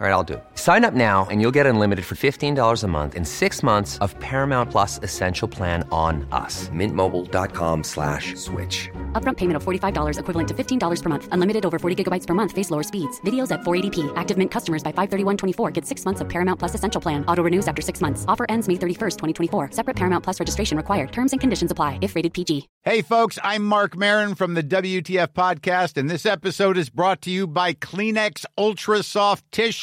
All right, I'll do it. Sign up now and you'll get unlimited for $15 a month in six months of Paramount Plus Essential Plan on us. Mintmobile.com slash switch. Upfront payment of $45 equivalent to $15 per month. Unlimited over 40 gigabytes per month. Face lower speeds. Videos at 480p. Active Mint customers by 531.24 get six months of Paramount Plus Essential Plan. Auto renews after six months. Offer ends May 31st, 2024. Separate Paramount Plus registration required. Terms and conditions apply if rated PG. Hey, folks, I'm Marc Maron from the WTF Podcast, and this episode is brought to you by Kleenex Ultra Soft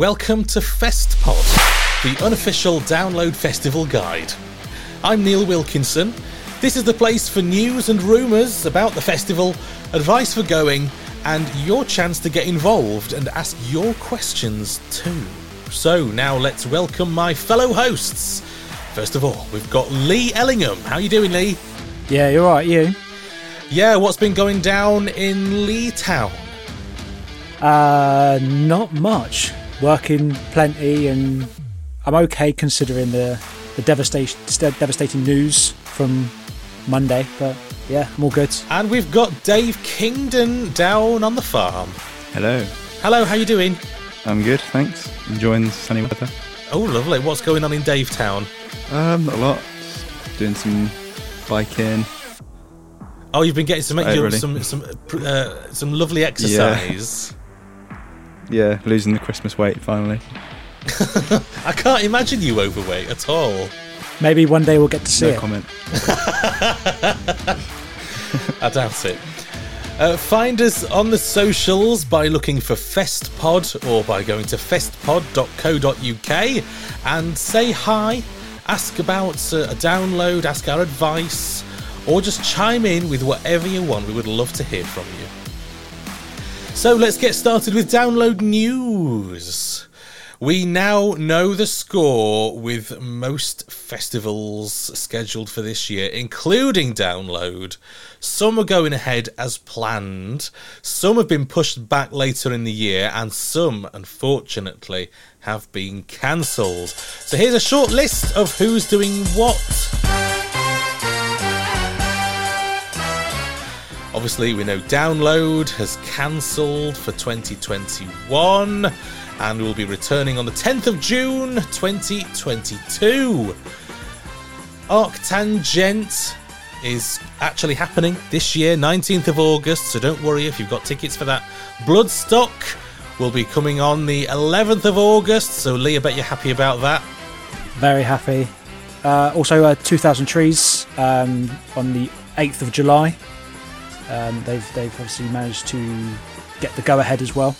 Welcome to FestPod, the unofficial download festival guide. I'm Neil Wilkinson. This is the place for news and rumours about the festival, advice for going, and your chance to get involved and ask your questions too. So now let's welcome my fellow hosts. First of all, we've got Lee Ellingham. How you doing, Lee? Yeah, you're right. You? Yeah, what's been going down in Lee Town? Uh, not much working plenty, and I'm okay considering the the devastation devastating news from Monday. But yeah, I'm all good. And we've got Dave Kingdon down on the farm. Hello. Hello. How you doing? I'm good, thanks. Enjoying the sunny weather. Oh, lovely. What's going on in Dave Town? Um, not a lot. Doing some biking. Oh, you've been getting some really. some some uh, some lovely exercise. Yeah yeah, losing the Christmas weight finally. I can't imagine you overweight at all. Maybe one day we'll get to see no it. comment. I doubt it. Uh, find us on the socials by looking for FestPod or by going to festpod.co.uk and say hi, ask about uh, a download, ask our advice, or just chime in with whatever you want. We would love to hear from you. So let's get started with download news. We now know the score with most festivals scheduled for this year, including Download. Some are going ahead as planned, some have been pushed back later in the year, and some, unfortunately, have been cancelled. So here's a short list of who's doing what. Obviously, we know Download has cancelled for 2021 and will be returning on the 10th of June 2022. Arctangent is actually happening this year, 19th of August, so don't worry if you've got tickets for that. Bloodstock will be coming on the 11th of August, so Lee, I bet you're happy about that. Very happy. Uh, also, uh, 2000 Trees um, on the 8th of July. Um, they've they've obviously managed to get the go ahead as well.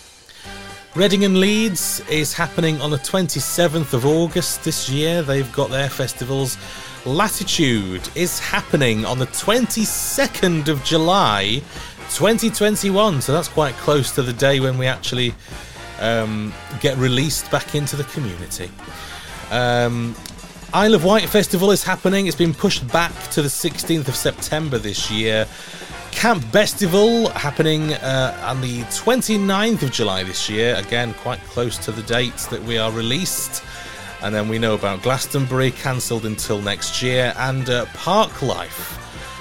Reading and Leeds is happening on the 27th of August this year. They've got their festivals. Latitude is happening on the 22nd of July 2021. So that's quite close to the day when we actually um, get released back into the community. Um, Isle of Wight Festival is happening. It's been pushed back to the 16th of September this year. Camp Bestival happening uh, on the 29th of July this year. Again, quite close to the dates that we are released. And then we know about Glastonbury cancelled until next year, and uh, Park Life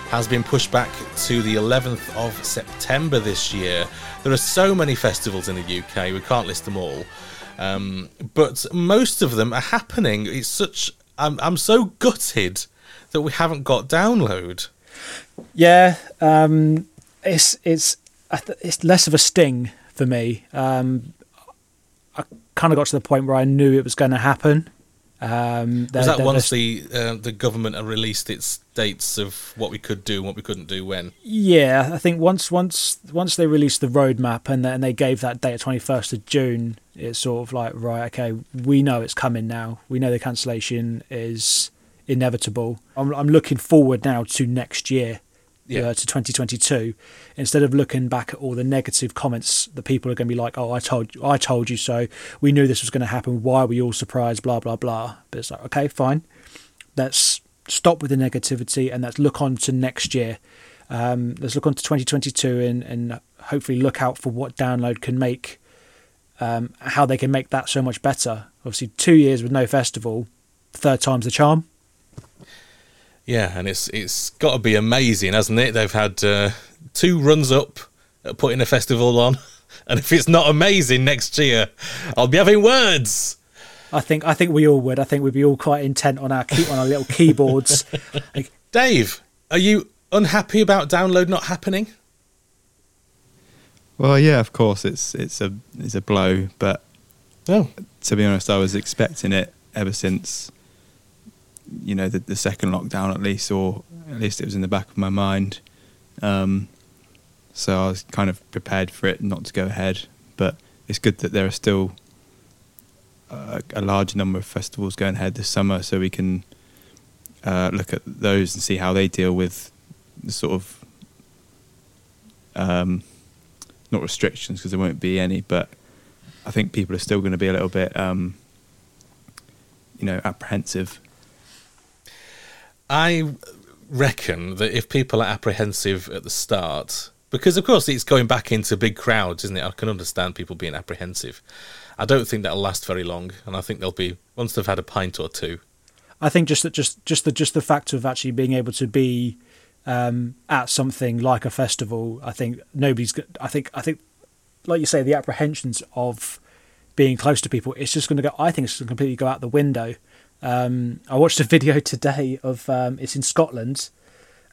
has been pushed back to the 11th of September this year. There are so many festivals in the UK, we can't list them all. Um, but most of them are happening. It's such. I'm, I'm so gutted that we haven't got download. Yeah, um, it's it's it's less of a sting for me. Um, I kind of got to the point where I knew it was going to happen. Um, was that once the uh, the government had released its dates of what we could do and what we couldn't do when? Yeah, I think once once once they released the roadmap and then they gave that date twenty first of June, it's sort of like right, okay, we know it's coming now. We know the cancellation is inevitable. I'm, I'm looking forward now to next year yeah. uh, to 2022 instead of looking back at all the negative comments that people are going to be like oh i told you i told you so. We knew this was going to happen. Why are we all surprised? Blah blah blah. But it's like okay fine. Let's stop with the negativity and let's look on to next year. Um, let's look on to 2022 and, and hopefully look out for what download can make um, how they can make that so much better. Obviously two years with no festival third time's the charm yeah, and it's it's got to be amazing, hasn't it? They've had uh, two runs up at putting a festival on, and if it's not amazing next year, I'll be having words. I think I think we all would. I think we'd be all quite intent on our key, on our little keyboards. like, Dave, are you unhappy about download not happening? Well, yeah, of course, it's it's a it's a blow, but oh. to be honest, I was expecting it ever since you know the, the second lockdown at least, or at least it was in the back of my mind. Um, so I was kind of prepared for it not to go ahead. But it's good that there are still a, a large number of festivals going ahead this summer, so we can uh, look at those and see how they deal with the sort of um, not restrictions because there won't be any, but I think people are still going to be a little bit, um, you know, apprehensive I reckon that if people are apprehensive at the start, because of course it's going back into big crowds, isn't it? I can understand people being apprehensive. I don't think that'll last very long, and I think they'll be once they've had a pint or two. I think just that, just just the just the fact of actually being able to be um, at something like a festival. I think nobody's. I think I think, like you say, the apprehensions of being close to people. It's just going to go. I think it's going to completely go out the window. Um, I watched a video today of um, it's in Scotland,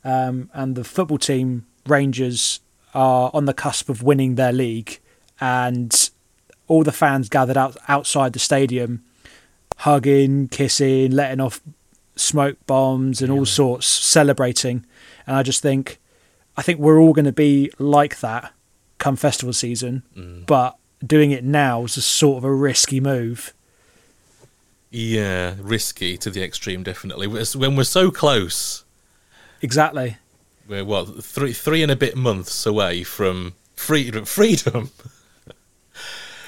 um, and the football team Rangers are on the cusp of winning their league, and all the fans gathered out outside the stadium, hugging, kissing, letting off smoke bombs and all sorts, celebrating. And I just think, I think we're all going to be like that come festival season, mm. but doing it now is a sort of a risky move. Yeah, risky to the extreme, definitely. When we're so close. Exactly. We're what three three and a bit months away from freedom. Freedom.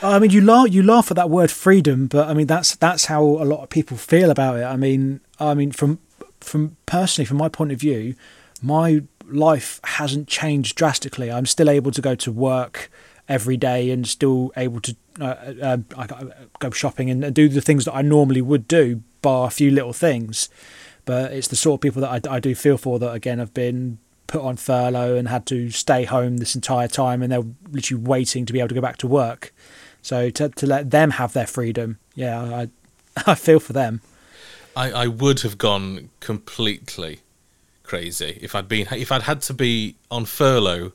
I mean, you laugh you laugh at that word freedom, but I mean that's that's how a lot of people feel about it. I mean, I mean from from personally, from my point of view, my life hasn't changed drastically. I'm still able to go to work every day and still able to uh, uh, uh, go shopping and do the things that I normally would do, bar a few little things. But it's the sort of people that I, I do feel for that again have been put on furlough and had to stay home this entire time, and they're literally waiting to be able to go back to work. So to to let them have their freedom, yeah, I I feel for them. I, I would have gone completely crazy if I'd been if I'd had to be on furlough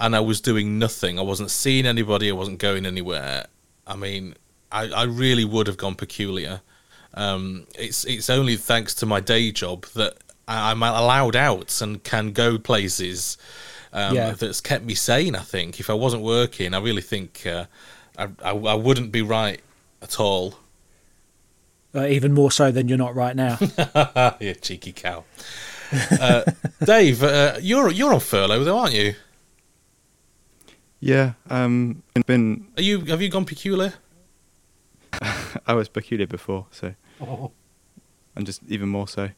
and I was doing nothing. I wasn't seeing anybody. I wasn't going anywhere. I mean, I, I really would have gone peculiar. Um, it's it's only thanks to my day job that I'm allowed out and can go places. Um, yeah. That's kept me sane. I think if I wasn't working, I really think uh, I, I, I wouldn't be right at all. Uh, even more so than you're not right now. you cheeky cow. Uh, Dave, uh, you're you're on furlough though, aren't you? Yeah, um, been. Are you? Have you gone peculiar? I was peculiar before, so, oh. and just even more so.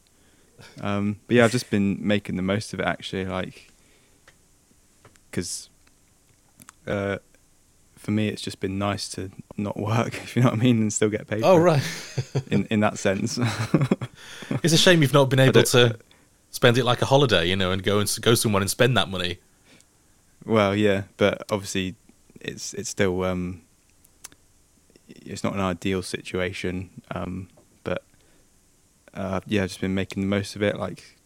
Um, but yeah, I've just been making the most of it actually, like, because uh, for me, it's just been nice to not work, if you know what I mean, and still get paid. Oh right. In in that sense. it's a shame you've not been able to spend it like a holiday, you know, and go and go somewhere and spend that money. Well, yeah, but obviously, it's it's still um, it's not an ideal situation. Um, but uh, yeah, I've just been making the most of it, like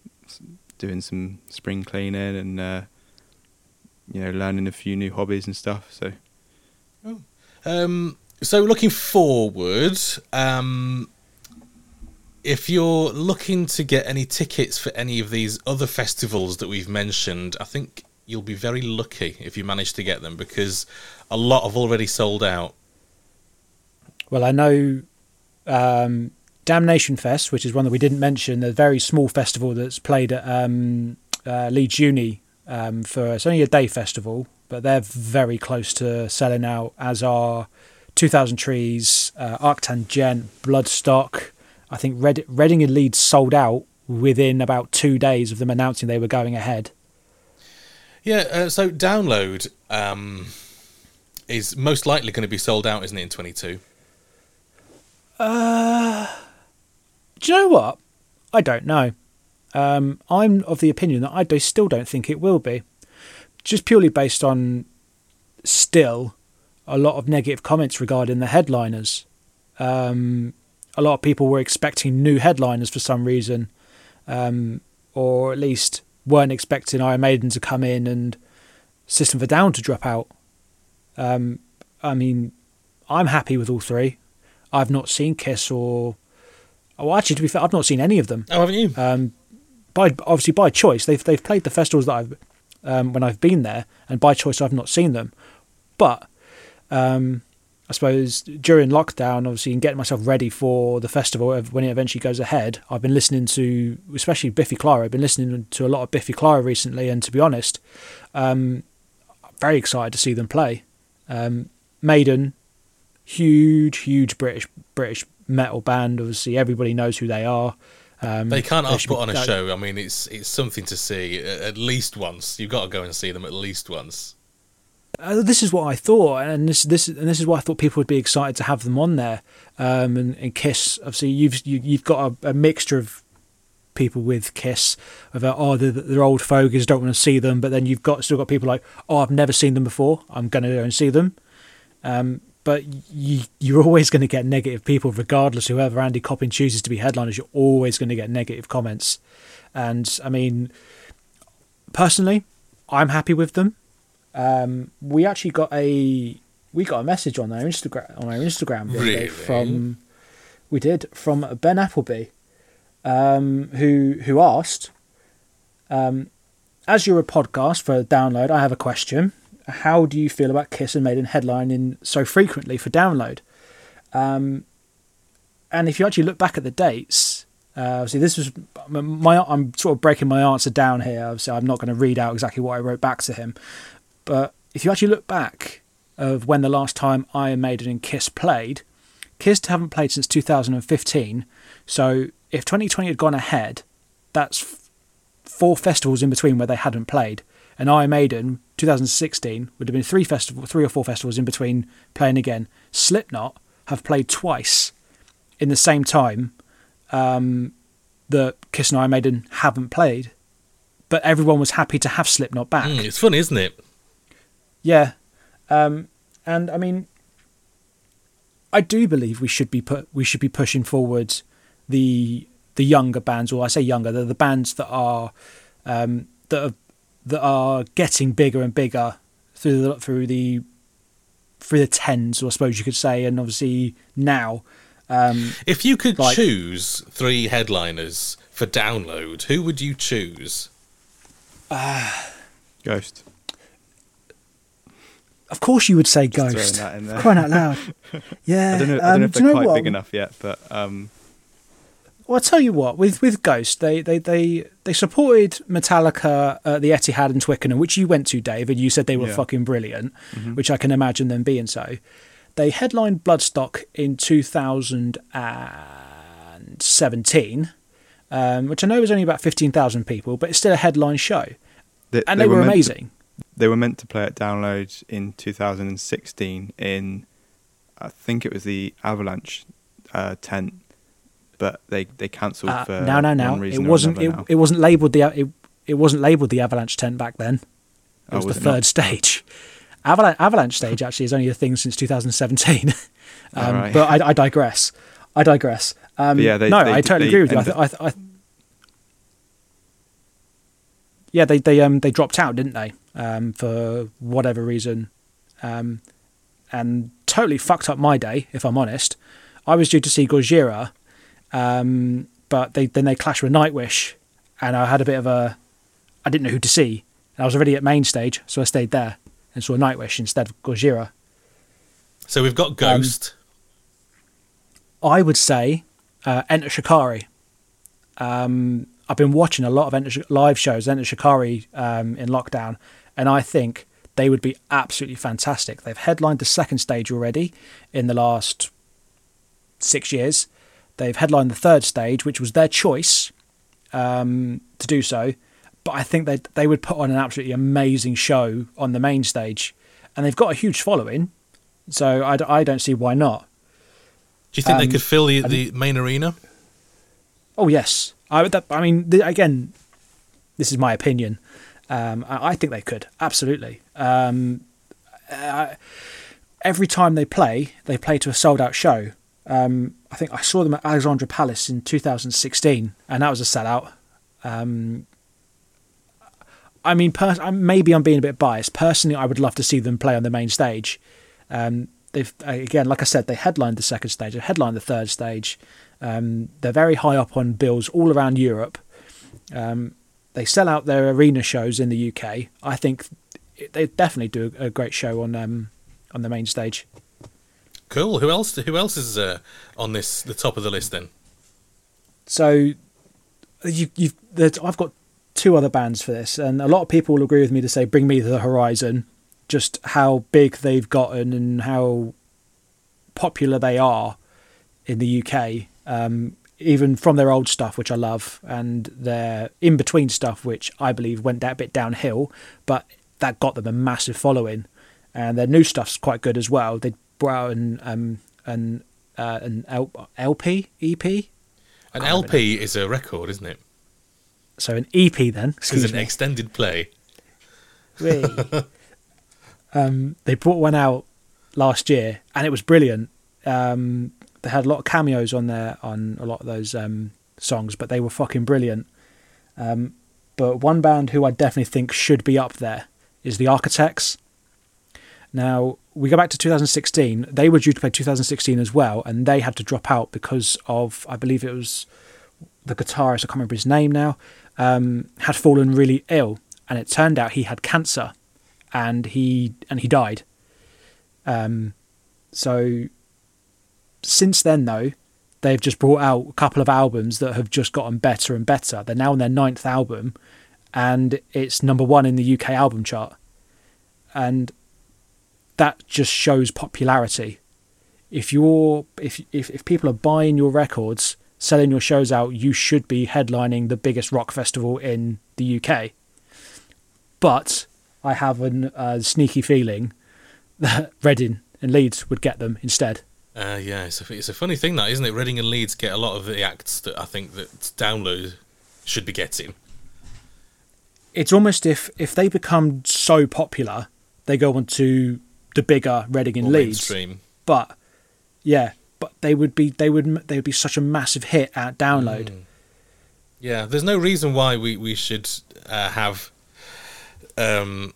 doing some spring cleaning and uh, you know learning a few new hobbies and stuff. So Um, so looking forward, um, if you're looking to get any tickets for any of these other festivals that we've mentioned, I think you'll be very lucky if you manage to get them because a lot have already sold out. Well, I know um, Damnation Fest, which is one that we didn't mention, a very small festival that's played at um, uh, Leeds Uni um, for it's only a day festival, but they're very close to selling out. As are 2000 Trees, uh, Arctan Bloodstock. I think Red- Reading and Leeds sold out within about two days of them announcing they were going ahead. Yeah, uh, so download um, is most likely going to be sold out, isn't it, in 22? Uh, do you know what? I don't know. Um, I'm of the opinion that I do, still don't think it will be, just purely based on still a lot of negative comments regarding the headliners. Um, a lot of people were expecting new headliners for some reason, um, or at least weren't expecting Iron Maiden to come in and System of a Down to drop out. Um, I mean, I'm happy with all three. I've not seen Kiss or, well, actually, to be fair, I've not seen any of them. Oh, haven't you? Um, by obviously by choice, they've they've played the festivals that I've um, when I've been there, and by choice, I've not seen them. But um, I suppose during lockdown, obviously, and getting myself ready for the festival when it eventually goes ahead, I've been listening to, especially Biffy Clyro. I've been listening to a lot of Biffy Clyro recently, and to be honest, um, I'm very excited to see them play. Um, Maiden, huge, huge British British metal band. Obviously, everybody knows who they are. Um, They can't half put on a show. I mean, it's it's something to see at least once. You've got to go and see them at least once. Uh, this is what I thought, and this this and this is why I thought people would be excited to have them on there. Um, and, and Kiss, obviously, you've you, you've got a, a mixture of people with Kiss of uh, oh they're, they're old fogies, don't want to see them, but then you've got still got people like oh I've never seen them before, I'm going to go and see them. Um, but you you're always going to get negative people regardless whoever Andy Copping chooses to be headliners. You're always going to get negative comments, and I mean personally, I'm happy with them um, we actually got a we got a message on our Instagram on our Instagram the other day Really? from we did from Ben Appleby, um, who who asked, um, as you're a podcast for download, I have a question. How do you feel about Kiss and Maiden headlining so frequently for download? Um, and if you actually look back at the dates, uh, see, this was my. I'm sort of breaking my answer down here, so I'm not going to read out exactly what I wrote back to him. But if you actually look back of when the last time Iron Maiden and Kiss played, Kiss haven't played since 2015. So if 2020 had gone ahead, that's four festivals in between where they hadn't played. And Iron Maiden 2016 would have been three festival, three or four festivals in between playing again. Slipknot have played twice in the same time um, that Kiss and Iron Maiden haven't played. But everyone was happy to have Slipknot back. Mm, it's funny, isn't it? Yeah, um, and I mean, I do believe we should be put we should be pushing forward the the younger bands, or I say younger, the the bands that are um, that are that are getting bigger and bigger through the through the through the tens, I suppose you could say, and obviously now. Um, If you could Like- choose three headliners for download, who would you choose? Ghost. Of course, you would say Just Ghost. that in there. Crying out loud. Yeah. I don't know. I don't um, know if they're quite what? big enough yet, but um, Well, I'll tell you what. With with Ghost, they they they, they supported Metallica at the Etihad in Twickenham, which you went to, Dave, and you said they were Yeah. fucking brilliant, which I can imagine them being so. They headlined Bloodstock in 2017, um, which I know was only about 15,000 people, but it's still a headline show, they, and they, were, meant to- amazing. They were meant to play at Download in 2016 in, I think it was the Avalanche uh, tent, but they they cancelled Uh, for no, no, no. It wasn't. It, now. it wasn't labelled the. It, it wasn't labelled the Avalanche tent back then. It Oh, was, was the it third not? stage. Avalanche, Avalanche stage actually is only a thing since 2017. um, Alright. But I, I digress. I digress. Um, yeah, they- no, they- I totally agree with you. I, th- I, th- I, yeah, they they um they dropped out, didn't they? Um, for whatever reason, um, and totally fucked up my day. If I'm honest, I was due to see Gojira, um, but they then they clashed with Nightwish, and I had a bit of a, I didn't know who to see, and I was already at main stage, so I stayed there and saw Nightwish instead of Gojira. So we've got Ghost. I would say uh, Enter Shikari. Um, I've been watching a lot of Enter Sh- live shows, Enter Shikari um, in lockdown, and I think they would be absolutely fantastic. They've headlined the second stage already in the last six years. They've headlined the third stage, which was their choice um, to do so. But I think they they would put on an absolutely amazing show on the main stage, and they've got a huge following. So I, d- I don't see why not. Do you think they um, could fill the, the main arena? Oh yes, I would- I mean th- again, this is my opinion. Um, I, I think they could absolutely. Um, uh, every time they play, they play to a sold out show. Um, I think I saw them at Alexandra Palace in 2016, and that was a sellout. Um, I mean, pers- maybe I'm being a bit biased. Personally, I would love to see them play on the main stage. Um, they've again, like I said, they headlined the second stage, they headlined the third stage. Um, they're very high up on bills all around Europe. Um, they sell out their arena shows in the UK. I think they definitely do a great show on um, on the main stage. Cool. Who else? Who else is uh, on this the top of the list then? So you, you've I've got two other bands for this, and a lot of people will agree with me to say "Bring Me the Horizon." Just how big they've gotten and how popular they are in the UK, um, even from their old stuff, which I love, and their in between stuff, which I believe went that bit downhill, but that got them a massive following, and their new stuff's quite good as well. They brought out an um, an uh, an L- LP EP, An LP is a record, isn't it? so an EP then. It's Excuse an me. extended play. um, they brought one out last year, and it was brilliant. Um, they had a lot of cameos on there on a lot of those um, songs, but they were fucking brilliant. Um, but one band who I definitely think should be up there is the Architects. Now we go back to 2016. They were due to play 2016 as well, and they had to drop out because of I believe it was the guitarist. I can't remember his name now. Um, had fallen really ill, and it turned out he had cancer, and he and he died. Um, so since then, though, they've just brought out a couple of albums that have just gotten better and better. They're now on their ninth album, and it's number one in the UK album chart. And that just shows popularity. If you're if if if people are buying your records, selling your shows out, you should be headlining the biggest rock festival in the UK. But I have a uh, sneaky feeling that Reading and Leeds would get them instead. Uh, yeah, it's a, it's a funny thing that, isn't it? Reading and Leeds get a lot of the acts that I think that Download should be getting. It's almost if if they become so popular, they go on to the bigger Reading and Leeds. mainstream. But yeah, but they would be they would they would be such a massive hit at download. Yeah, there's no reason why we we should uh, have um,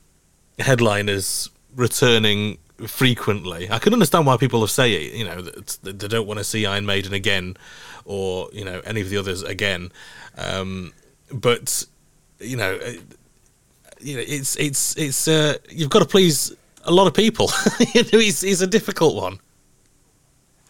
headliners returning frequently. I can understand why people have say it. You know, they don't want to see Iron Maiden again, or you know any of the others again. Um, but you know, uh, you know, it's it's it's uh, you've got to please a lot of people. you know, it's, it's a difficult one.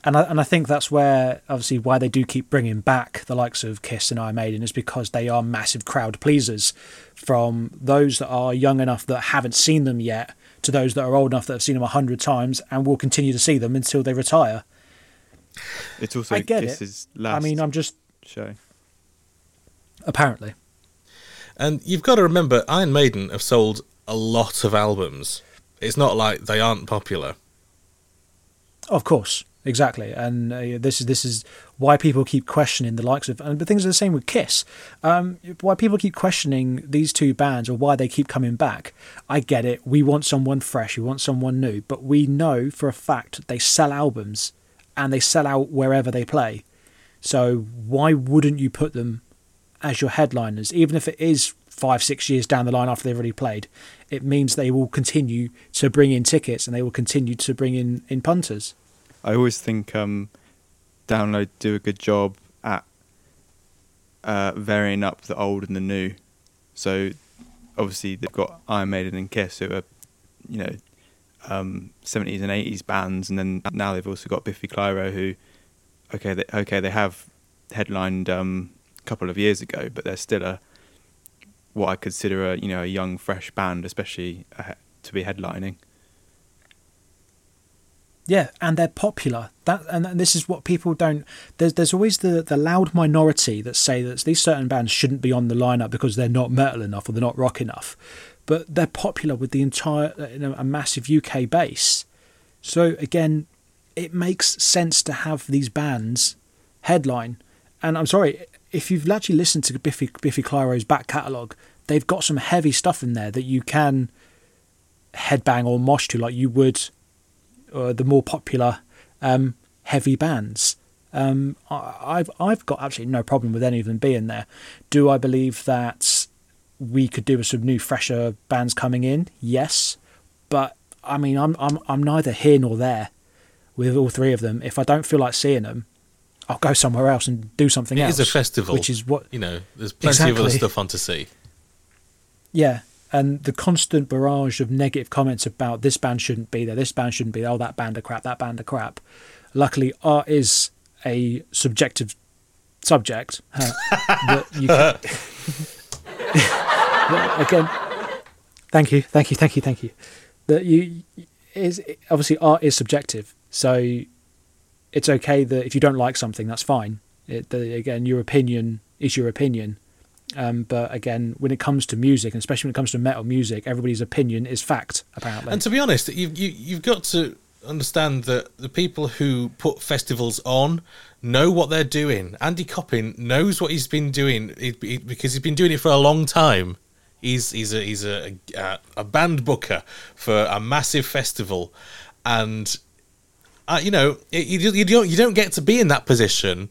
And I, and I think that's where obviously why they do keep bringing back the likes of Kiss and Iron Maiden is because they are massive crowd pleasers, from those that are young enough that haven't seen them yet to those that are old enough that have seen them a hundred times and will continue to see them until they retire. It's also I get this it. is last I mean, I'm just show. apparently And you've got to remember, Iron Maiden have sold a lot of albums. It's not like they aren't popular. Of course, exactly, and uh, this is this is why people keep questioning the likes of. And the things are the same with Kiss. Um, why people keep questioning these two bands or why they keep coming back. I get it. We want someone fresh. We want someone new. But we know for a fact they sell albums and they sell out wherever they play. So why wouldn't you put them as your headliners, even if it is five, six years down the line after they've already played? It means they will continue to bring in tickets and they will continue to bring in in punters. I always think um, Download do a good job at uh, varying up the old and the new. So obviously they've got Iron Maiden and Kiss, who are you know um, 70s and 80s bands, and then now they've also got Biffy Clyro, who okay, they, okay, they have headlined um, a couple of years ago, but they're still a what I consider a you know a young, fresh band, especially uh, to be headlining. Yeah, and they're popular. That and this is what people don't. There's there's always the the loud minority that say that these certain bands shouldn't be on the lineup because they're not metal enough or they're not rock enough, but they're popular with the entire you know, a massive UK base. So again, it makes sense to have these bands headline. And I'm sorry if you've actually listened to Biffy Biffy Clyro's back catalogue, they've got some heavy stuff in there that you can headbang or mosh to like you would uh, the more popular um, heavy bands. Um, I, have I've got absolutely no problem with any of them being there. Do I believe that we could do with some new, fresher bands coming in? Yes, but I mean, I'm I'm I'm neither here nor there with all three of them. If I don't feel like seeing them, I'll go somewhere else and do something it else. It is a festival, which is what you know. There's plenty exactly. of other stuff on to see. Yeah, and the constant barrage of negative comments about this band shouldn't be there, this band shouldn't be there, oh that band of crap, that band of crap. Luckily, art is a subjective subject that you can, again. Thank you, thank you, thank you, thank you. That you is obviously art is subjective, so it's okay that if you don't like something, that's fine. It, the, again, your opinion is your opinion um, but again, when it comes to music, and especially when it comes to metal music, everybody's opinion is fact, apparently. And to be honest, you've, you, you've got to understand that the people who put festivals on know what they're doing. Andy Copping knows what he's been doing because he's been doing it for a long time. He's he's a he's a, a, a band booker for a massive festival, and uh, you know you, you don't you don't get to be in that position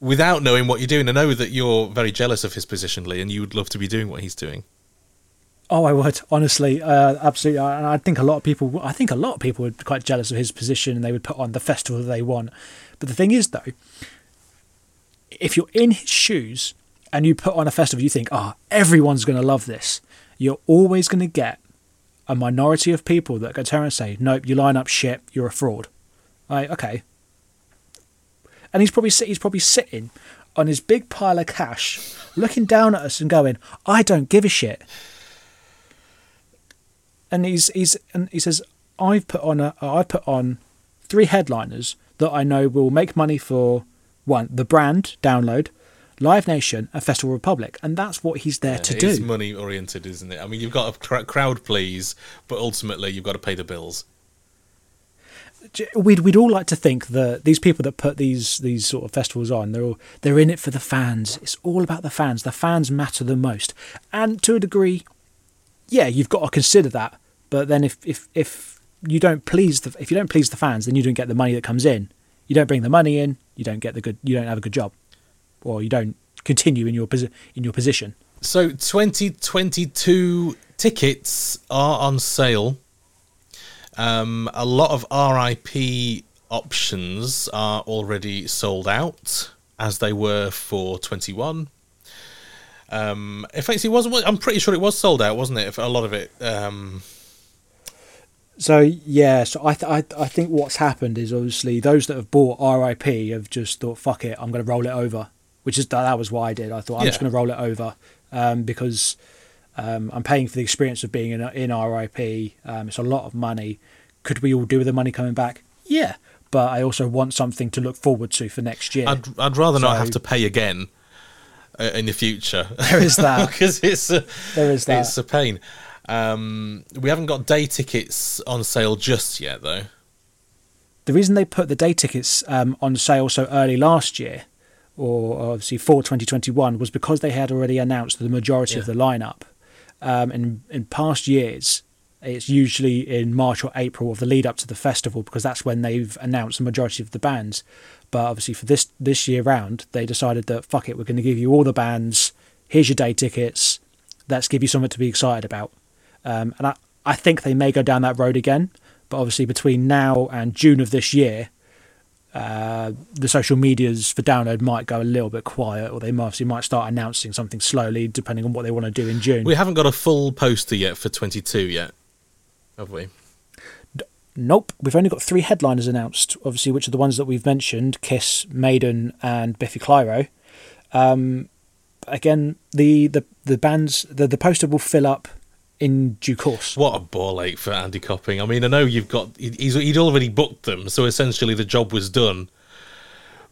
without knowing what you're doing. I know that you're very jealous of his position, Lee, and you would love to be doing what he's doing. Oh, I would honestly, uh, absolutely. And I think a lot of people, I think a lot of people would be quite jealous of his position, and they would put on the festival that they want. But the thing is, though, if you're in his shoes and you put on a festival, you think, oh, everyone's going to love this. You're always going to get a minority of people that go turn and say, nope, you line up shit, you're a fraud. Like, okay, and he's probably he's probably sitting on his big pile of cash, looking down at us and going, "I don't give a shit." And he's he's and he says, "I've put on a I've put on three headliners that I know will make money for one the brand download." Live Nation and Festival Republic, and that's what he's there yeah, to do. It's money oriented, isn't it? I mean, you've got a crowd please, but ultimately you've got to pay the bills we'd we'd all like to think that these people that put these these sort of festivals on, they're all they're in it for the fans. It's all about the fans. The fans matter the most, and to a degree, yeah, you've got to consider that. But then if if if you don't please the if you don't please the fans, then you don't get the money that comes in. You don't bring the money in. You don't get the good. You don't have a good job, or you don't continue in your posi- in your position. So 2022 tickets are on sale um, a lot of RIP options are already sold out, as they were for 21. Um, in fact, it wasn't. I'm pretty sure it was sold out, wasn't it? For a lot of it. Um... So yeah, so I, th- I I think what's happened is obviously those that have bought RIP have just thought, "Fuck it, I'm going to roll it over," which is that was why I did. I thought I'm yeah. just going to roll it over um, because um, I'm paying for the experience of being in, in RIP. Um, it's a lot of money. Could we all do with the money coming back? Yeah, but I also want something to look forward to for next year. I'd, I'd rather so, not have to pay again uh, in the future. There is that because it's a, there is that. It's a pain. Um, we haven't got day tickets on sale just yet, though. The reason they put the day tickets um, on sale so early last year, or obviously for 2021, was because they had already announced the majority Yeah. of the lineup. Um, in in past years, it's usually in March or April of the lead up to the festival because that's when they've announced the majority of the bands. But obviously for this this year round, they decided that fuck it, we're going to give you all the bands. Here's your day tickets. Let's give you something to be excited about. Um, and I, I think they may go down that road again. But obviously between now and June of this year, uh, the social medias for download might go a little bit quiet, or they might, obviously might start announcing something slowly, depending on what they want to do in June. We haven't got a full poster yet for 22 yet, have we? Nope, we've only got three headliners announced. Obviously, which are the ones that we've mentioned: Kiss, Maiden, and Biffy Clyro. Um, again, the, the the bands the the poster will fill up in due course. What a ball ache for Andy Copping. I mean, I know you've got he's he'd already booked them, so essentially the job was done.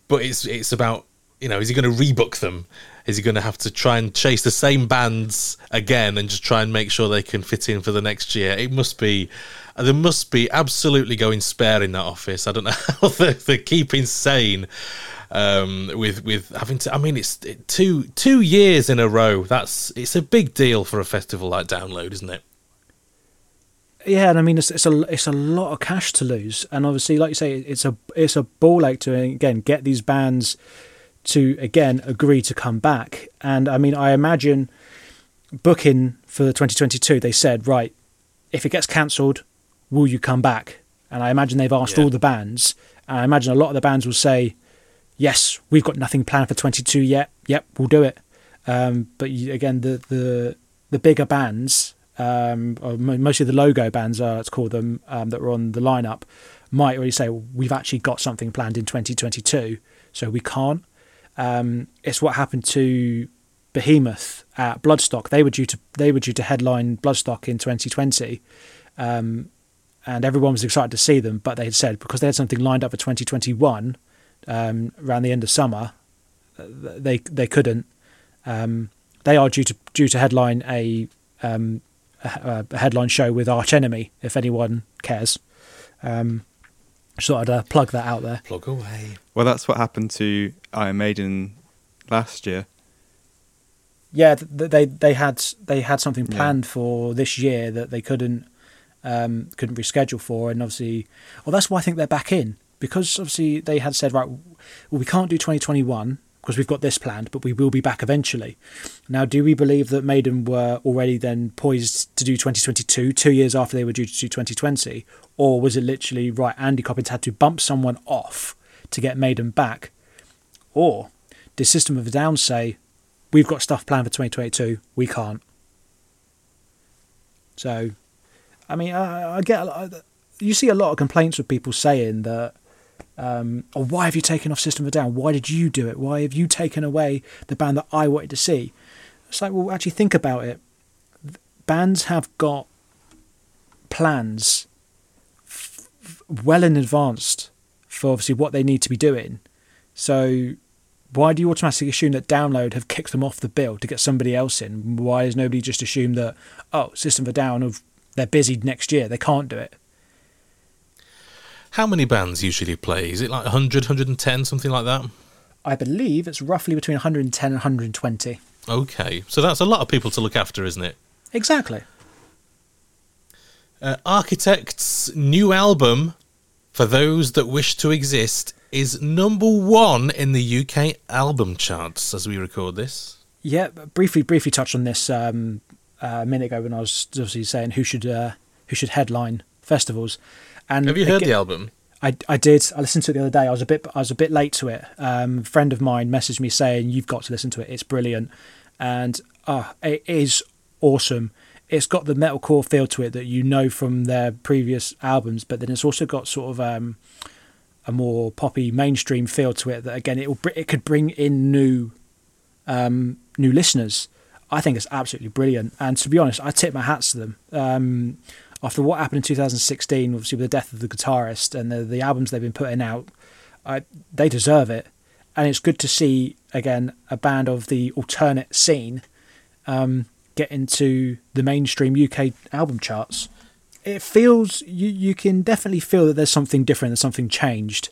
But it's it's about you know, is he going to rebook them? Is he going to have to try and chase the same bands again and just try and make sure they can fit in for the next year? It must be there must be absolutely going spare in that office. I don't know how they're, they're keeping sane um, with with having to. I mean, it's it, two two years in a row. That's it's a big deal for a festival like Download, isn't it? Yeah, and I mean it's it's a it's a lot of cash to lose, and obviously, like you say, it's a it's a ball ache to again get these bands to again agree to come back. And I mean, I imagine booking for 2022, they said right, if it gets cancelled, will you come back? And I imagine they've asked Yeah. all the bands, and I imagine a lot of the bands will say, yes, we've got nothing planned for 22 yet. Yep, we'll do it. Um, but you, again, the the the bigger bands, um, or mo- mostly the logo bands, uh, let's call them, um, that were on the lineup, might already say well, we've actually got something planned in 2022, so we can't. Um, it's what happened to Behemoth at Bloodstock. They were due to they were due to headline Bloodstock in 2020, um, and everyone was excited to see them. But they had said because they had something lined up for 2021 um, around the end of summer, uh, they they couldn't. Um, they are due to due to headline a, um, a, a headline show with Arch Enemy. If anyone cares, um, just thought I'd uh, plug that out there. Plug away. Well, that's what happened to Iron Maiden last year. Yeah, th- th- they they had they had something Yeah. planned for this year that they couldn't um, couldn't reschedule for, and obviously, well, that's why I think they're back in because obviously they had said right, well, we can't do 2021 because we've got this planned, but we will be back eventually. Now, do we believe that Maiden were already then poised to do 2022, two years after they were due to do 2020, or was it literally right? Andy Copping's had to bump someone off to get Maiden back, or did System of a Down say we've got stuff planned for 2022, we can't? So, I mean, I, I get a lot- you see a lot of complaints with people saying that, um, "Oh, why have you taken off System of a Down? Why did you do it? Why have you taken away the band that I wanted to see?" It's like, well, actually think about it. Bands have got plans f- well in advance for obviously what they need to be doing. So why do you automatically assume that download have kicked them off the bill to get somebody else in? Why has nobody just assumed that oh, System of a Down of they're busy next year, they can't do it? How many bands usually play? Is it like 100, 110, something like that? I believe it's roughly between 110 and 120. Okay, so that's a lot of people to look after, isn't it? Exactly. Uh, Architect's new album, For Those That Wish to Exist, is number one in the UK album charts as we record this. Yeah, briefly, briefly touched on this um, uh, a minute ago when I was obviously saying who should uh, who should headline festivals. And Have you heard the album? I, I did. I listened to it the other day. I was a bit I was a bit late to it. Um, a friend of mine messaged me saying you've got to listen to it. It's brilliant, and uh, it is awesome. It's got the metalcore feel to it that you know from their previous albums, but then it's also got sort of um, a more poppy mainstream feel to it. That again, it will br- it could bring in new um, new listeners. I think it's absolutely brilliant. And to be honest, I tip my hats to them. Um, after what happened in 2016, obviously with the death of the guitarist and the, the albums they've been putting out, I, they deserve it. And it's good to see again a band of the alternate scene um, get into the mainstream UK album charts, it feels you you can definitely feel that there's something different, there's something changed.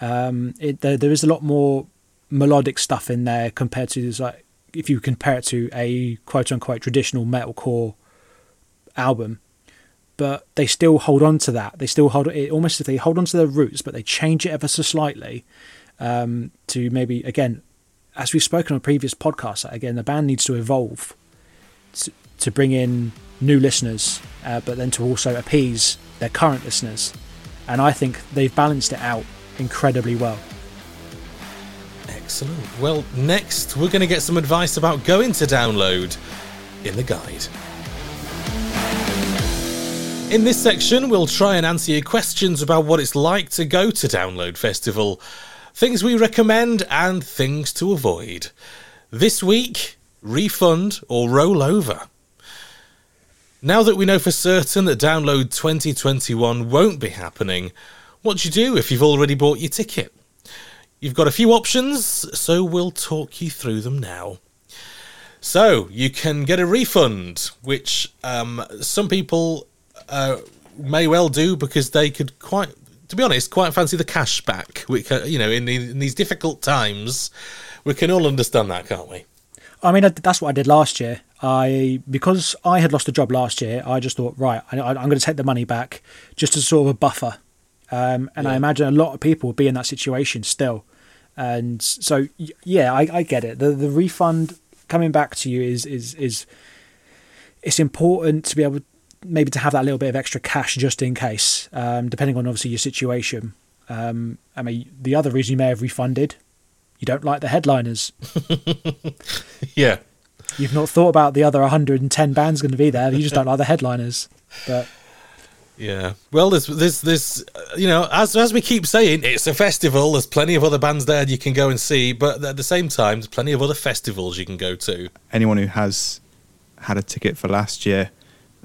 Um, it there, there is a lot more melodic stuff in there compared to like if you compare it to a quote unquote traditional metalcore album. But they still hold on to that. They still hold it almost if they hold on to their roots, but they change it ever so slightly um, to maybe again, as we've spoken on previous podcasts. Again, the band needs to evolve to, to bring in new listeners, uh, but then to also appease their current listeners. And I think they've balanced it out incredibly well. Excellent. Well, next we're going to get some advice about going to download in the guide. In this section, we'll try and answer your questions about what it's like to go to Download Festival, things we recommend, and things to avoid. This week, refund or roll over. Now that we know for certain that Download 2021 won't be happening, what do you do if you've already bought your ticket? You've got a few options, so we'll talk you through them now. So, you can get a refund, which um, some people uh, may well do because they could quite, to be honest, quite fancy the cash back. Which, you know, in, the, in these difficult times, we can all understand that, can't we? I mean, that's what I did last year. I because I had lost a job last year. I just thought, right, I, am going to take the money back just as sort of a buffer. Um, and yeah. I imagine a lot of people would be in that situation still. And so, yeah, I, I get it. The the refund coming back to you is is is it's important to be able maybe to have that little bit of extra cash just in case, um, depending on obviously your situation. Um, I mean, the other reason you may have refunded, you don't like the headliners. yeah. You've not thought about the other 110 bands going to be there. You just don't like the headliners. But yeah. Well, there's there's this you know as as we keep saying, it's a festival. There's plenty of other bands there you can go and see, but at the same time, there's plenty of other festivals you can go to. Anyone who has had a ticket for last year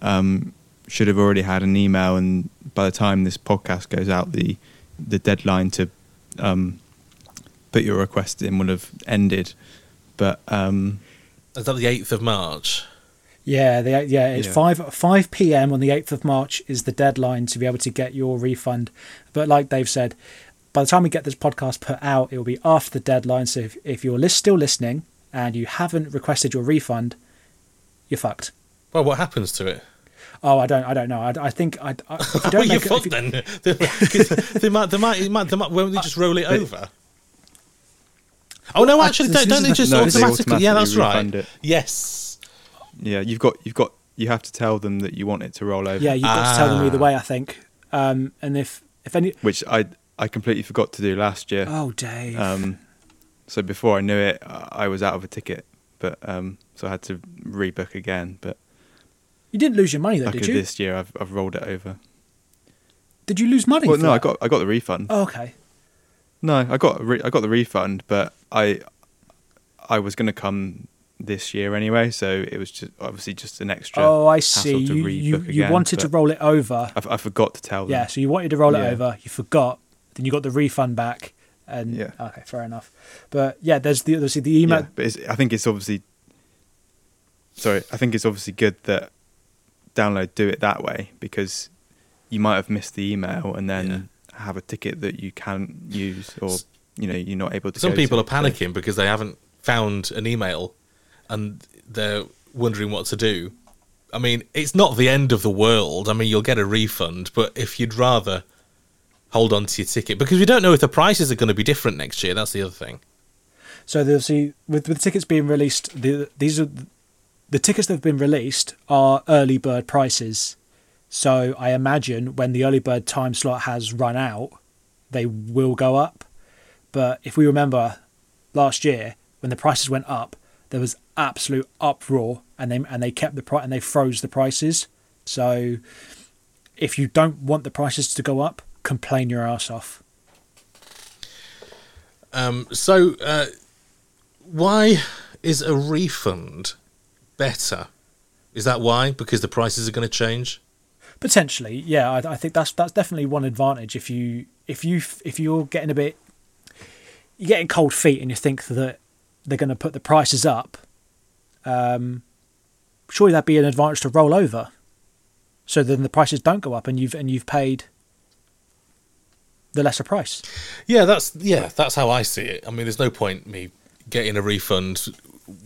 um, should have already had an email, and by the time this podcast goes out, the the deadline to um, put your request in would have ended. But um, is that the eighth of March? Yeah, the, yeah, it's yeah. five five p.m. on the eighth of March is the deadline to be able to get your refund. But like Dave said, by the time we get this podcast put out, it will be after the deadline. So if, if you're still listening and you haven't requested your refund, you're fucked. Well, what happens to it? Oh, I don't, I don't know. I, I think I. I if you don't well, make it, then. they might, they might, they might, they might, won't they just roll it over? Oh no, actually, don't, don't they just no, automatically, automatically? Yeah, that's right. It. Yes. Yeah, you've got, you've got, you have to tell them that you want it to roll over. Yeah, you've got ah. to tell them either way. I think. Um, and if if any, which I I completely forgot to do last year. Oh, Dave. Um, so before I knew it, I was out of a ticket, but um, so I had to rebook again. But you didn't lose your money though, did uh, you? This year, I've I've rolled it over. Did you lose money? Well, no, that? I got I got the refund. Oh, okay. No, I got re- I got the refund, but I I was going to come this year anyway, so it was just obviously just an extra. Oh, I see. You you, again, wanted to roll it over. I, I, forgot to tell them. Yeah, so you wanted to roll yeah. it over. You forgot. Then you got the refund back, and yeah. okay, fair enough. But yeah, there's the obviously the email. Yeah, but I think it's obviously. Sorry, I think it's obviously good that download do it that way because you might have missed the email and then yeah. have a ticket that you can't use or you know you're not able to. Some people to, are panicking so. because they haven't found an email and they're wondering what to do. I mean, it's not the end of the world. I mean, you'll get a refund, but if you'd rather hold on to your ticket because we don't know if the prices are going to be different next year. That's the other thing. So, there'll see, with with tickets being released, the, these are the tickets that have been released are early bird prices. So I imagine when the early bird time slot has run out, they will go up. But if we remember last year, when the prices went up, there was absolute uproar, and they and they kept the price and they froze the prices. So if you don't want the prices to go up, complain your ass off. Um, so uh, why is a refund better. Is that why? Because the prices are going to change? Potentially, yeah. I, I, think that's that's definitely one advantage. If you if you if you're getting a bit, you're getting cold feet, and you think that they're going to put the prices up, um, surely that'd be an advantage to roll over. So then the prices don't go up, and you've and you've paid the lesser price. Yeah, that's yeah, that's how I see it. I mean, there's no point me getting a refund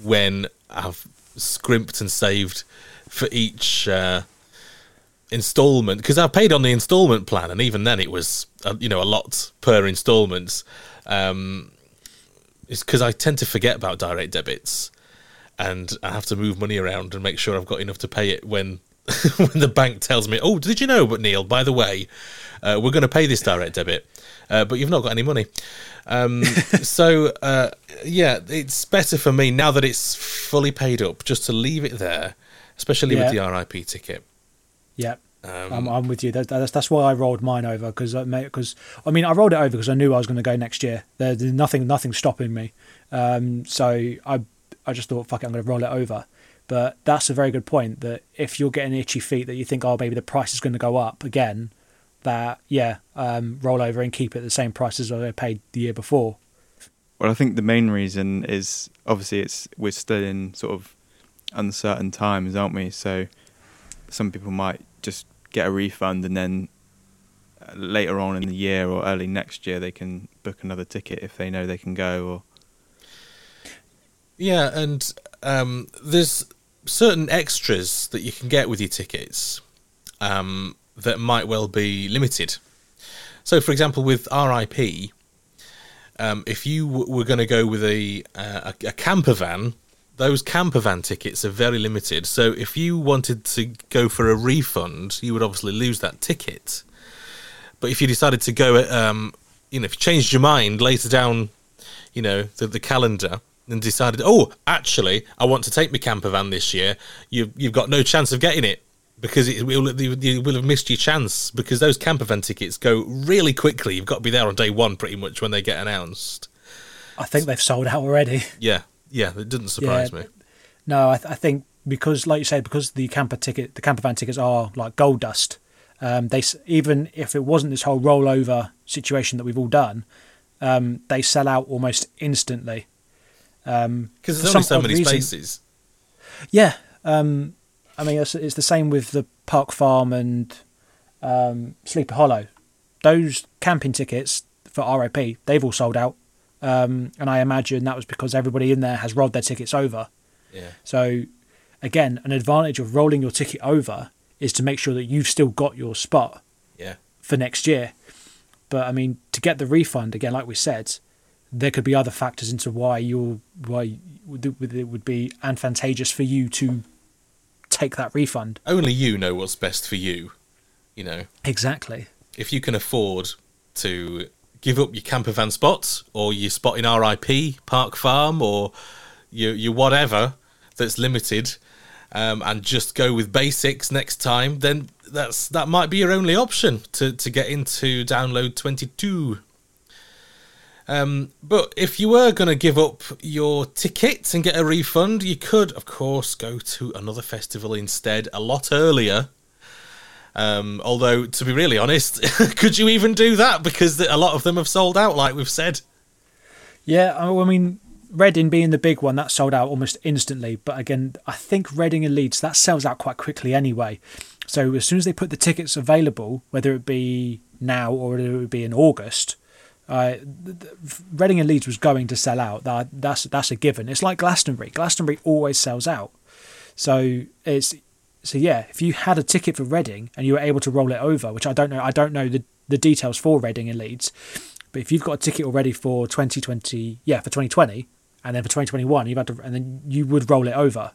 when I've scrimped and saved for each uh, installment because I paid on the installment plan, and even then it was uh, you know a lot per installments. Um, it's because I tend to forget about direct debits, and I have to move money around and make sure I've got enough to pay it when when the bank tells me, "Oh, did you know?" But Neil, by the way, uh, we're going to pay this direct debit, uh, but you've not got any money. Um, so uh, yeah, it's better for me now that it's fully paid up, just to leave it there, especially with the RIP ticket. Yeah. Um, I'm, I'm with you. That, that's that's why I rolled mine over because because I mean I rolled it over because I knew I was going to go next year. There, there's nothing nothing stopping me. Um, so I I just thought fuck it, I'm going to roll it over. But that's a very good point. That if you're getting itchy feet, that you think oh maybe the price is going to go up again, that yeah um, roll over and keep it the same price as what they paid the year before. Well, I think the main reason is obviously it's we're still in sort of uncertain times, aren't we? So some people might just get a refund and then uh, later on in the year or early next year they can book another ticket if they know they can go or yeah and um, there's certain extras that you can get with your tickets um, that might well be limited so for example with rip um, if you w- were going to go with a, uh, a a camper van those camper van tickets are very limited. So if you wanted to go for a refund, you would obviously lose that ticket. But if you decided to go, um, you know, if you changed your mind later down, you know, the, the calendar and decided, oh, actually, I want to take my camper van this year, you, you've got no chance of getting it because it will, you will have missed your chance because those camper van tickets go really quickly. You've got to be there on day one pretty much when they get announced. I think they've sold out already. Yeah, yeah, it didn't surprise Yeah. me. No, I, th- I think because, like you said, because the camper ticket, the camper van tickets are like gold dust. Um, they even if it wasn't this whole rollover situation that we've all done, um, they sell out almost instantly. Um, Because for there's only so many reason- spaces. Yeah, um, I mean it's, it's the same with the Park Farm and um, Sleepy Hollow. Those camping tickets for RIP, they've all sold out, um, and I imagine that was because everybody in there has rolled their tickets over. Yeah. So, again, an advantage of rolling your ticket over is to make sure that you've still got your spot Yeah. for next year. But I mean, to get the refund again, like we said, there could be other factors into why you're why it would be advantageous for you to take that refund. Only you know what's best for you. You know, Exactly. if you can afford to give up your camper van spot or your spot in RIP, Park Farm, or your, your whatever that's limited, um, and just go with basics next time, then that's that might be your only option to, to get into download 22. Um, but if you were going to give up your ticket and get a refund, you could, of course, go to another festival instead a lot earlier. Um, although, to be really honest, could you even do that? Because a lot of them have sold out, like we've said. Yeah, I mean, Reading being the big one, that sold out almost instantly. But again, I think Reading and Leeds, that sells out quite quickly anyway. So as soon as they put the tickets available, whether it be now or whether it would be in August, uh, Reading and Leeds was going to sell out. That that's that's a given. It's like Glastonbury. Glastonbury always sells out. So it's so yeah. If you had a ticket for Reading and you were able to roll it over, which I don't know, I don't know the the details for Reading and Leeds, but if you've got a ticket already for 2020, yeah, for 2020, and then for 2021, you've had to, and then you would roll it over.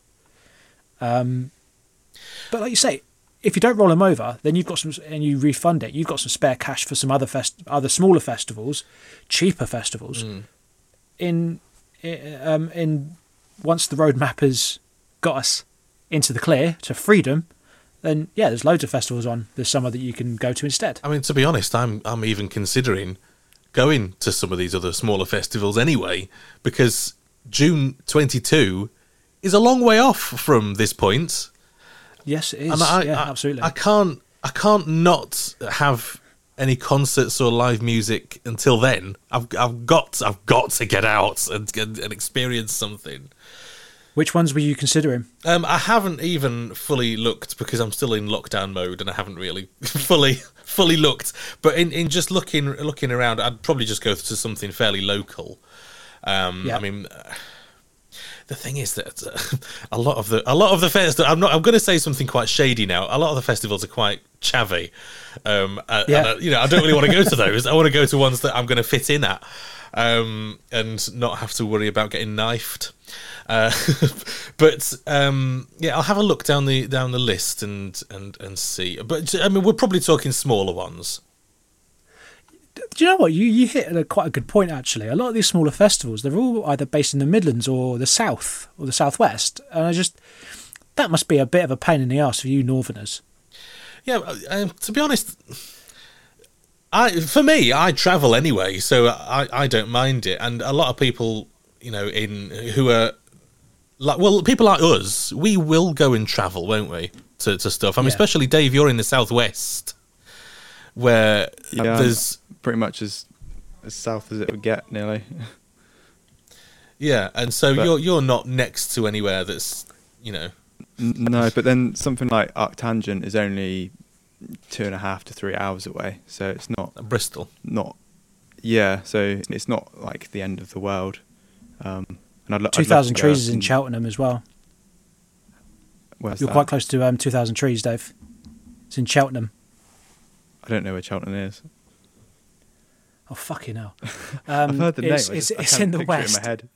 Um, but like you say, if you don't roll them over, then you've got some, and you refund it. You've got some spare cash for some other fest, other smaller festivals, cheaper festivals. In, i- um, in once the roadmap has got us into the clear to freedom, then yeah, there's loads of festivals on this summer that you can go to instead. I mean, to be honest, I'm I'm even considering going to some of these other smaller festivals anyway, because June 22 is a long way off from this point. Yes, it is. And I, yeah, I- absolutely. I can't I can't not have any concerts or live music until then. I've I've got I've got to get out and and, and experience something. Which ones were you considering? Um, I haven't even fully looked because I'm still in lockdown mode and I haven't really fully fully looked. But in, in just looking looking around, I'd probably just go to something fairly local. Um, Yeah. I mean, uh, the thing is that uh, a lot of the a lot of the festivals. I'm not. I'm going to say something quite shady now. A lot of the festivals are quite chavvy. Um, uh, Yeah. and, uh, you know, I don't really want to go to those. I want to go to ones that I'm going to fit in at, um, and not have to worry about getting knifed. Uh, but um, yeah, I'll have a look down the down the list and and and see. But I mean, we're probably talking smaller ones. Do you know what you you hit a, quite a good point actually? A lot of these smaller festivals, they're all either based in the Midlands or the South or the Southwest, and I just that must be a bit of a pain in the ass for you Northerners. Yeah, um, to be honest, I for me, I travel anyway, so I I don't mind it. And a lot of people, you know, in who are like, well, people like us, we will go and travel, won't we, to to stuff. I mean, Yeah. especially Dave, you're in the southwest, where Yeah, there's pretty much as as south as it would get, nearly. yeah, and so But- you're you're not next to anywhere that's you know N- no, but then something like Arctangent is only two and a half to three hours away, so it's not Bristol. not yeah. So it's not like the end of the world. Um, and I'd, lo- I'd Two love Thousand to go Trees is in Cheltenham as well. Where's You're that? quite close to um, Two Thousand Trees, Dave. It's in Cheltenham. I don't know where Cheltenham is. Oh fucking hell! Um, I've heard the name. it's, I It's, just- it's in the picture it west. in my head.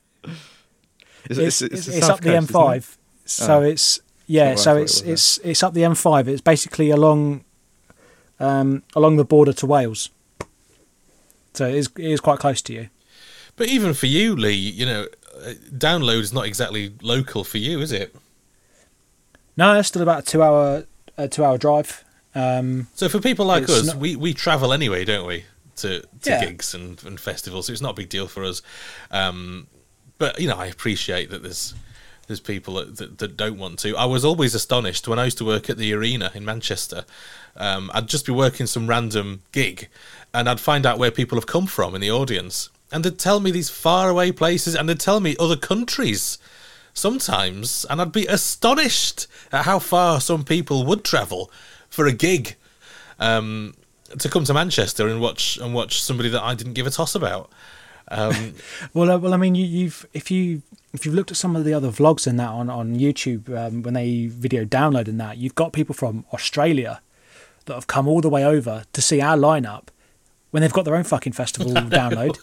It's, It's, it's, it's, the up the coast, isn't? M5. So Oh. it's yeah. So what it's thought it it's it's up the M5. It's basically along um, along the border to Wales. So it is, it is quite close to you. But even for you, Lee, you know, uh, download is not exactly local for you, is it? No, it's still about a two hour a two hour drive. Um, So for people like us, not- we, we travel anyway, don't we? To to Yeah. gigs and, and festivals, so it's not a big deal for us. Um, but you know, I appreciate that there's there's people that, that, that don't want to. I was always astonished when I used to work at the arena in Manchester. Um, I'd just be working some random gig, and I'd find out where people have come from in the audience, and they'd tell me these faraway places, and they'd tell me other countries sometimes, and I'd be astonished at how far some people would travel for a gig um, to come to Manchester and watch and watch somebody that I didn't give a toss about. Um, well, uh, well, I mean, you, you've if you if you've looked at some of the other vlogs and that on on YouTube um, when they video download and that, you've got people from Australia that have come all the way over to see our lineup when they've got their own fucking festival download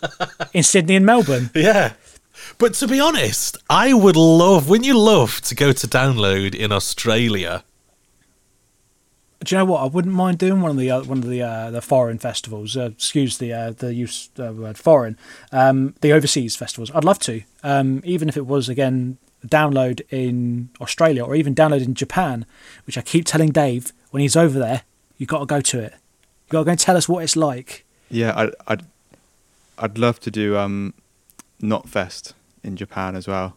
in Sydney and Melbourne. yeah. But to be honest, I would love, wouldn't you love to go to download in Australia? Do you know what? I wouldn't mind doing one of the uh, one of the uh, the foreign festivals. Uh, excuse the uh, the use uh, word foreign. Um, the overseas festivals. I'd love to. Um, even if it was again download in Australia or even download in Japan, which I keep telling Dave when he's over there, you got to go to it. You got to go and tell us what it's like. Yeah, I'd, I'd I'd love to do um, Knotfest in Japan as well,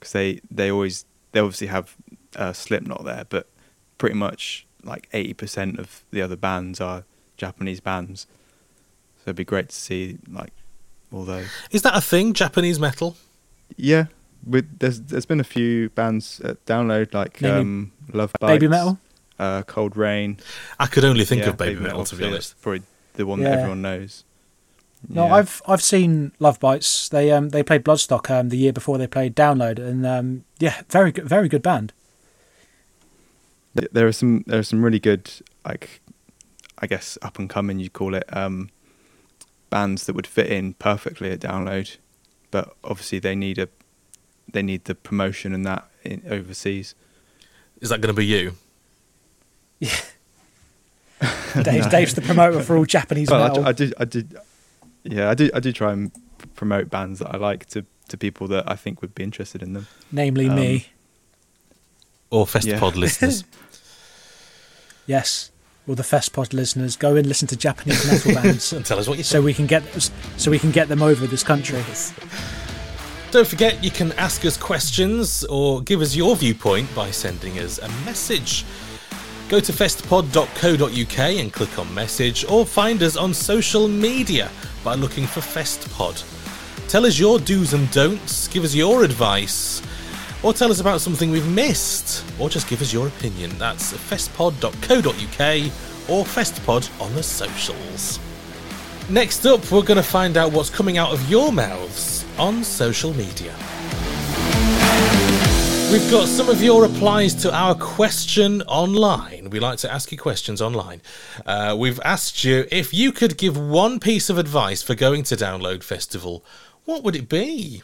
because they they always they obviously have uh, Slipknot there, but pretty much like eighty percent of the other bands are Japanese bands. So it'd be great to see like all those. Is that a thing, Japanese metal? Yeah, with there's there's been a few bands at download like Namely um, Love Bites, Babymetal. uh, Coldrain. I could only think Yeah, of baby, metal, to be obviously, honest. Probably the one Yeah. that everyone knows. No, Yeah. I've I've seen Love Bites. They um they played Bloodstock um the year before they played Download, and um yeah, very good, very good band. Th- there are some there are some really good like I guess up and coming you'd call it um, bands that would fit in perfectly at download, but obviously they need a they need the promotion and that in overseas. Is that going to be you? Dave's, Dave's the promoter for all Japanese Well, I, metal. d- I did I did yeah I do I do try and promote bands that I like to to people that I think would be interested in them. namely um, me. Or Festpod Yeah. listeners? Yes, all the Festpod listeners, go and listen to Japanese metal bands, and tell us what you so think. we can get so we can get them over this country. Don't forget, you can ask us questions or give us your viewpoint by sending us a message. Go to festpod.co.uk and click on message, or find us on social media by looking for Festpod. Tell us your do's and don'ts, give us your advice, or tell us about something we've missed, or just give us your opinion. That's festpod.co.uk or festpod on the socials. Next up, we're going to find out what's coming out of your mouths on social media. We've got some of your replies to our question online. We like to ask you questions online. Uh, we've asked you if you could give one piece of advice for going to Download Festival, what would it be?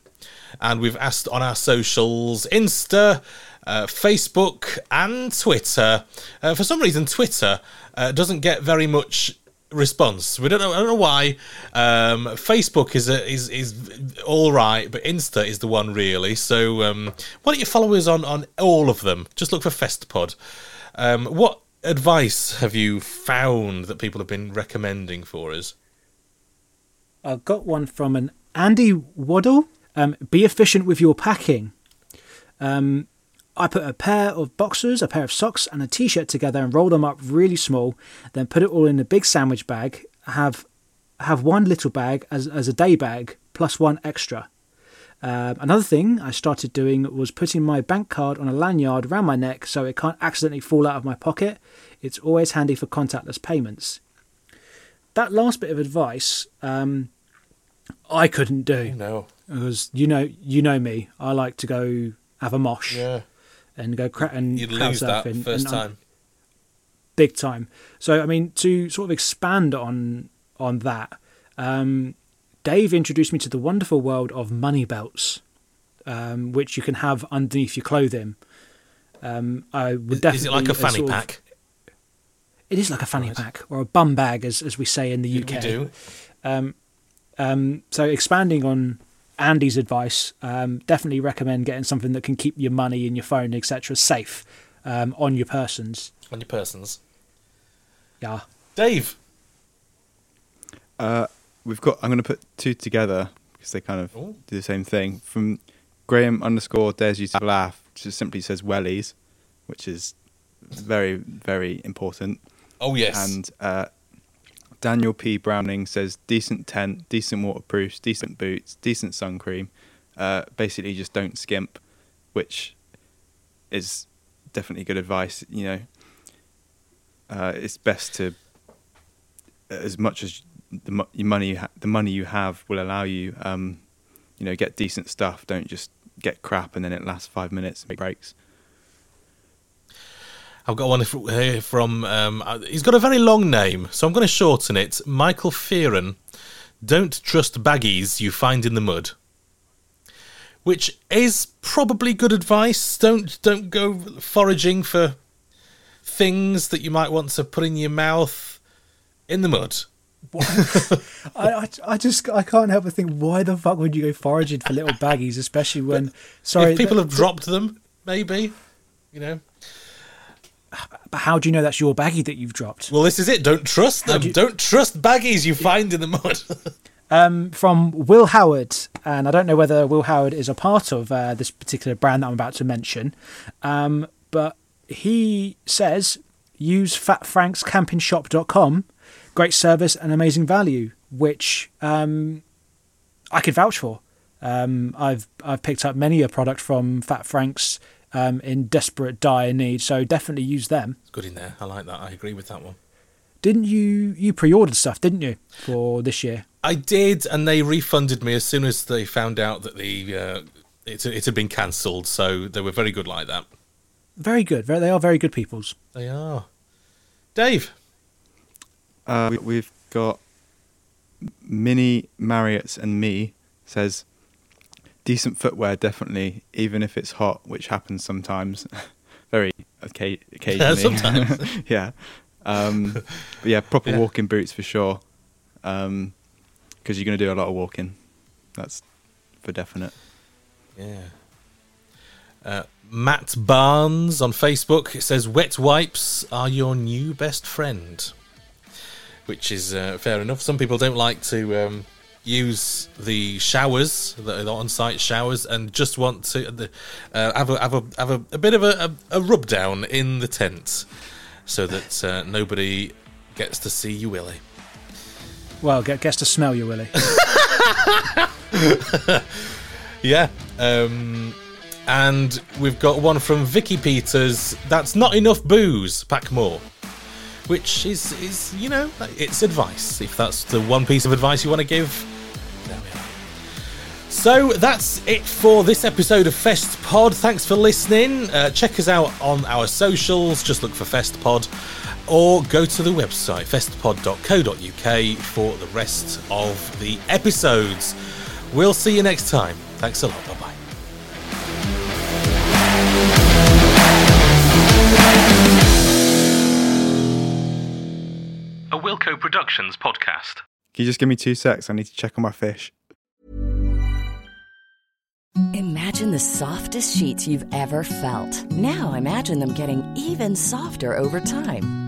And we've asked on our socials Insta, uh, Facebook, and Twitter. Uh, for some reason, Twitter uh, doesn't get very much response. We don't know. I don't know why. Um, Facebook is a, is is all right, but Insta is the one really. So um, why don't you follow us on on all of them? Just look for FestPod. Um, what advice have you found that people have been recommending for us? I've got one from an Andy Waddle. Um, be efficient with your packing. Um, I put a pair of boxers, a pair of socks, and a t-shirt together and roll them up really small. Then put it all in a big sandwich bag. Have have one little bag as as a day bag plus one extra. Um, another thing I started doing was putting my bank card on a lanyard around my neck so it can't accidentally fall out of my pocket. It's always handy for contactless payments. That last bit of advice, um, I couldn't do. No, because you know you know me. I like to go have a mosh. Yeah and go cra- and you'd lose that and, first and, time, big time. So I mean, to sort of expand on on that, um, Dave introduced me to the wonderful world of money belts, um, which you can have underneath your clothing. Um, I would definitely. Is it like a fanny pack? Of, it is like a fanny right. pack or a bum bag, as as we say in the UK. We do. Um, um, so expanding on Andy's advice, um, definitely recommend getting something that can keep your money and your phone, etc., safe um, on your persons. On your persons. Yeah. Dave. Uh, we've got. I'm going to put two together because they kind of Ooh. do the same thing. From Graham underscore dares you to laugh, just simply says wellies, which is very very important. Oh yes. And uh, Daniel P. Browning says decent tent, decent waterproofs, decent boots, decent sun cream. Uh, basically, just don't skimp, which is definitely good advice. You know, uh, it's best to, as much as the money ha- the money you have will allow you, um, you know, get decent stuff. Don't just get crap and then it lasts five minutes and breaks. I've got one here from. Um, uh, he's got a very long name, so I'm going to shorten it. Michael Fearon. Don't trust baggies you find in the mud. Which is probably good advice. Don't don't go foraging for things that you might want to put in your mouth in the mud. I, I, I, just I can't help but think why the fuck would you go foraging for little baggies, especially when sorry if people have dropped them, maybe you know. But how do you know that's your baggie that you've dropped? Well, this is it. Don't trust them. Do you... Don't trust baggies you find in the mud. um, from Will Howard, and I don't know whether Will Howard is a part of uh, this particular brand that I'm about to mention, um, but he says use fatfrankscampingshop.com. Great service and amazing value, which um, I could vouch for. Um, I've I've picked up many a product from Fat Franks um, in desperate dire need. So definitely use them. It's good in there. I like that. I agree with that one. Didn't you you pre-ordered stuff, didn't you, for this year? I did, and they refunded me as soon as they found out that the uh, it, it had been cancelled. So they were very good like that. Very good. Very, they are very good peoples. They are. Dave. Uh, we've got Mini Marriott's and me says decent footwear, definitely, even if it's hot, which happens sometimes, very okay, occasionally. sometimes, yeah. Um, but yeah, proper yeah. walking boots for sure, because um, you're going to do a lot of walking. That's for definite. Yeah. Uh, Matt Barnes on Facebook says, "Wet wipes are your new best friend," which is uh, fair enough. Some people don't like to. Um, use the showers, the, the on-site showers, and just want to uh, have a have a have a, a bit of a, a, a, rub down in the tent, so that uh, nobody gets to see you, Willie. Well, get, gets to smell you, Willie. yeah. Um, And we've got one from Vicky Peters. That's not enough booze. Pack more. Which is, is you know, it's advice. If that's the one piece of advice you want to give, there we are. So that's it for this episode of Fest Pod. Thanks for listening. Uh, check us out on our socials. Just look for Fest Pod or go to the website festpod.co.uk for the rest of the episodes. We'll see you next time. Thanks a lot. Bye bye. A Wilco Productions podcast. Can you just give me two secs? I need to check on my fish. Imagine the softest sheets you've ever felt. Now imagine them getting even softer over time.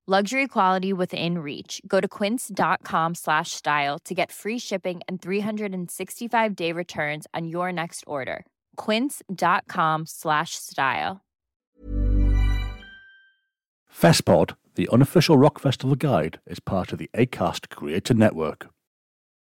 Luxury quality within reach. Go to quince.com slash style to get free shipping and 365 day returns on your next order. Quince.com slash style. FestPod, the unofficial rock festival guide, is part of the ACAST Creator Network.